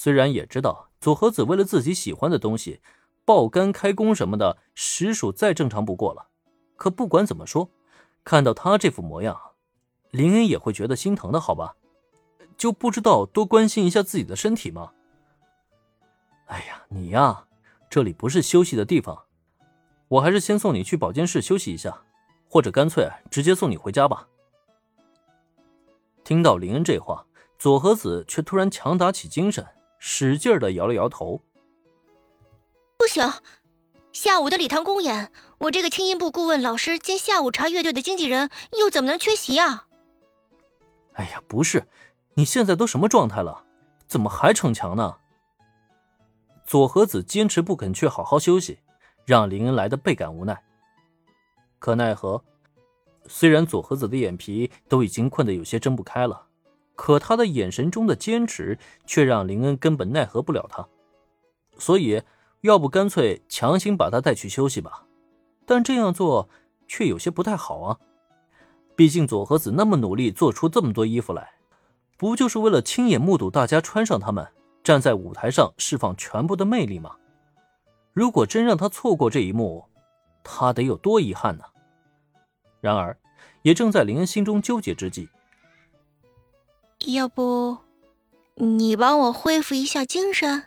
虽然也知道佐和子为了自己喜欢的东西，爆肝开工什么的，实属再正常不过了。可不管怎么说，看到他这副模样，林恩也会觉得心疼的，好吧？就不知道多关心一下自己的身体吗？哎呀，你呀，这里不是休息的地方，我还是先送你去保健室休息一下，或者干脆直接送你回家吧。听到林恩这话，佐和子却突然强打起精神，使劲的摇了摇头：“不行，下午的礼堂公演，我这个轻音部顾问老师兼下午茶乐队的经纪人，又怎么能缺席啊？”哎呀，不是。你现在都什么状态了？怎么还逞强呢？左和子坚持不肯去好好休息，让林恩来的倍感无奈。可奈何，虽然左和子的眼皮都已经困得有些睁不开了，可他的眼神中的坚持却让林恩根本奈何不了他。所以，要不干脆强行把他带去休息吧？但这样做却有些不太好啊。毕竟佐和子那么努力做出这么多衣服来。不就是为了亲眼目睹大家穿上它们，站在舞台上释放全部的魅力吗？如果真让他错过这一幕，他得有多遗憾呢？然而，也正在林恩心中纠结之际，要不，你帮我恢复一下精神？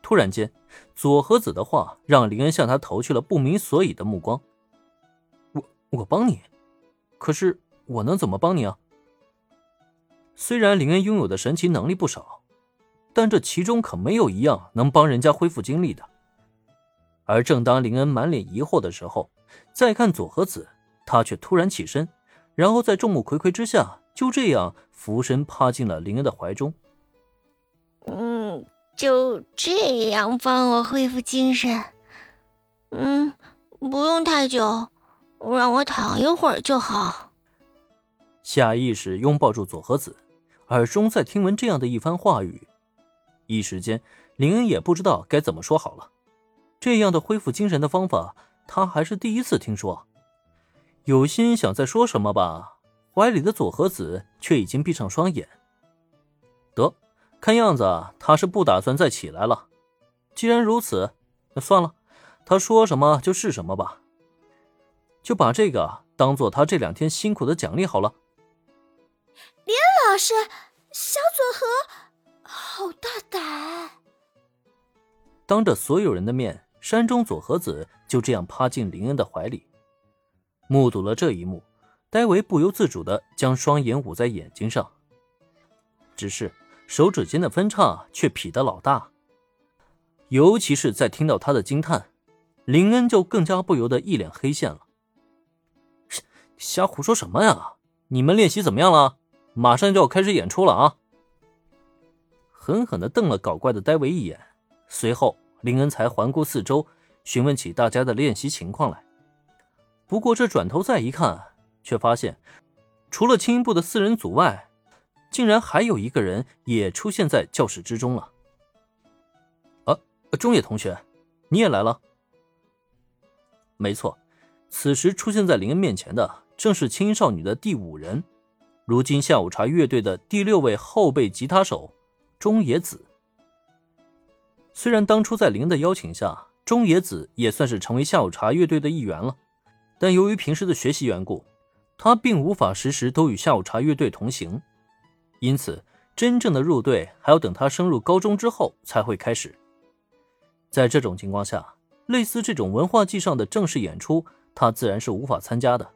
突然间，佐和子的话让林恩向他投去了不明所以的目光。我我帮你，可是我能怎么帮你啊？虽然林恩拥有的神奇能力不少，但这其中可没有一样能帮人家恢复精力的。而正当林恩满脸疑惑的时候，再看佐和子，他却突然起身，然后在众目睽睽之下，就这样俯身趴进了林恩的怀中。嗯，就这样帮我恢复精神。嗯，不用太久，让我躺一会儿就好。下意识拥抱住佐和子。耳中在听闻这样的一番话语，一时间林恩也不知道该怎么说好了。这样的恢复精神的方法，他还是第一次听说。有心想再说什么吧，怀里的佐和子却已经闭上双眼。得，看样子他是不打算再起来了。既然如此，那算了，他说什么就是什么吧。就把这个当做他这两天辛苦的奖励好了。林老师，小佐和好大胆！当着所有人的面，山中佐和子就这样趴进林恩的怀里。目睹了这一幕，戴维不由自主的将双眼捂在眼睛上。只是手指间的分叉却劈得老大。尤其是在听到他的惊叹，林恩就更加不由得一脸黑线了。瞎胡说什么呀？你们练习怎么样了？马上就要开始演出了啊！狠狠的瞪了搞怪的戴维一眼，随后林恩才环顾四周，询问起大家的练习情况来。不过这转头再一看，却发现除了青音部的四人组外，竟然还有一个人也出现在教室之中了。啊，中野同学，你也来了？没错，此时出现在林恩面前的正是青音少女的第五人。如今下午茶乐队的第六位后备吉他手中野子，虽然当初在林恩的邀请下，中野子也算是成为下午茶乐队的一员了，但由于平时的学习缘故，他并无法时时都与下午茶乐队同行，因此真正的入队还要等他升入高中之后才会开始。在这种情况下，类似这种文化祭上的正式演出，他自然是无法参加的。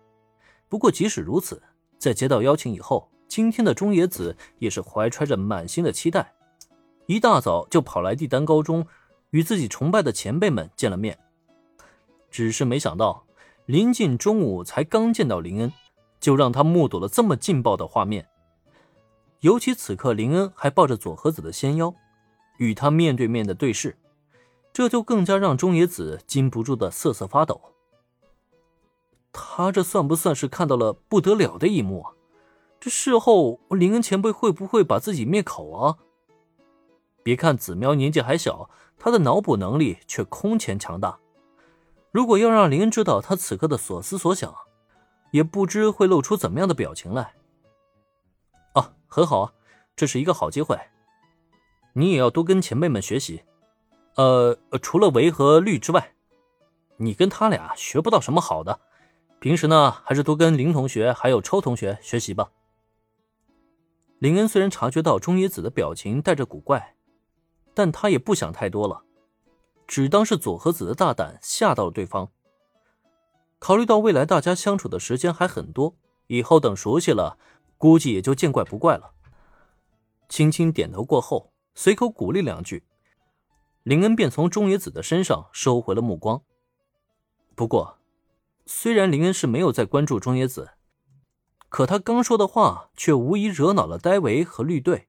不过即使如此，在接到邀请以后，今天的中野子也是怀揣着满心的期待，一大早就跑来帝丹高中，与自己崇拜的前辈们见了面。只是没想到，临近中午才刚见到林恩，就让他目睹了这么劲爆的画面。尤其此刻林恩还抱着佐和子的纤腰，与他面对面的对视，这就更加让中野子禁不住的瑟瑟发抖。他这算不算是看到了不得了的一幕啊？这事后林恩前辈会不会把自己灭口啊？别看子喵年纪还小，他的脑补能力却空前强大。如果要让林恩知道他此刻的所思所想，也不知会露出怎么样的表情来。啊，很好啊，这是一个好机会。你也要多跟前辈们学习。呃，除了维和绿之外，你跟他俩学不到什么好的。平时呢，还是多跟林同学还有抽同学学习吧。林恩虽然察觉到中野子的表情带着古怪，但他也不想太多了，只当是佐和子的大胆吓到了对方。考虑到未来大家相处的时间还很多，以后等熟悉了，估计也就见怪不怪了。轻轻点头过后，随口鼓励两句，林恩便从中野子的身上收回了目光。不过，虽然林恩是没有在关注中野子。可他刚说的话却无疑惹恼了戴维和绿队。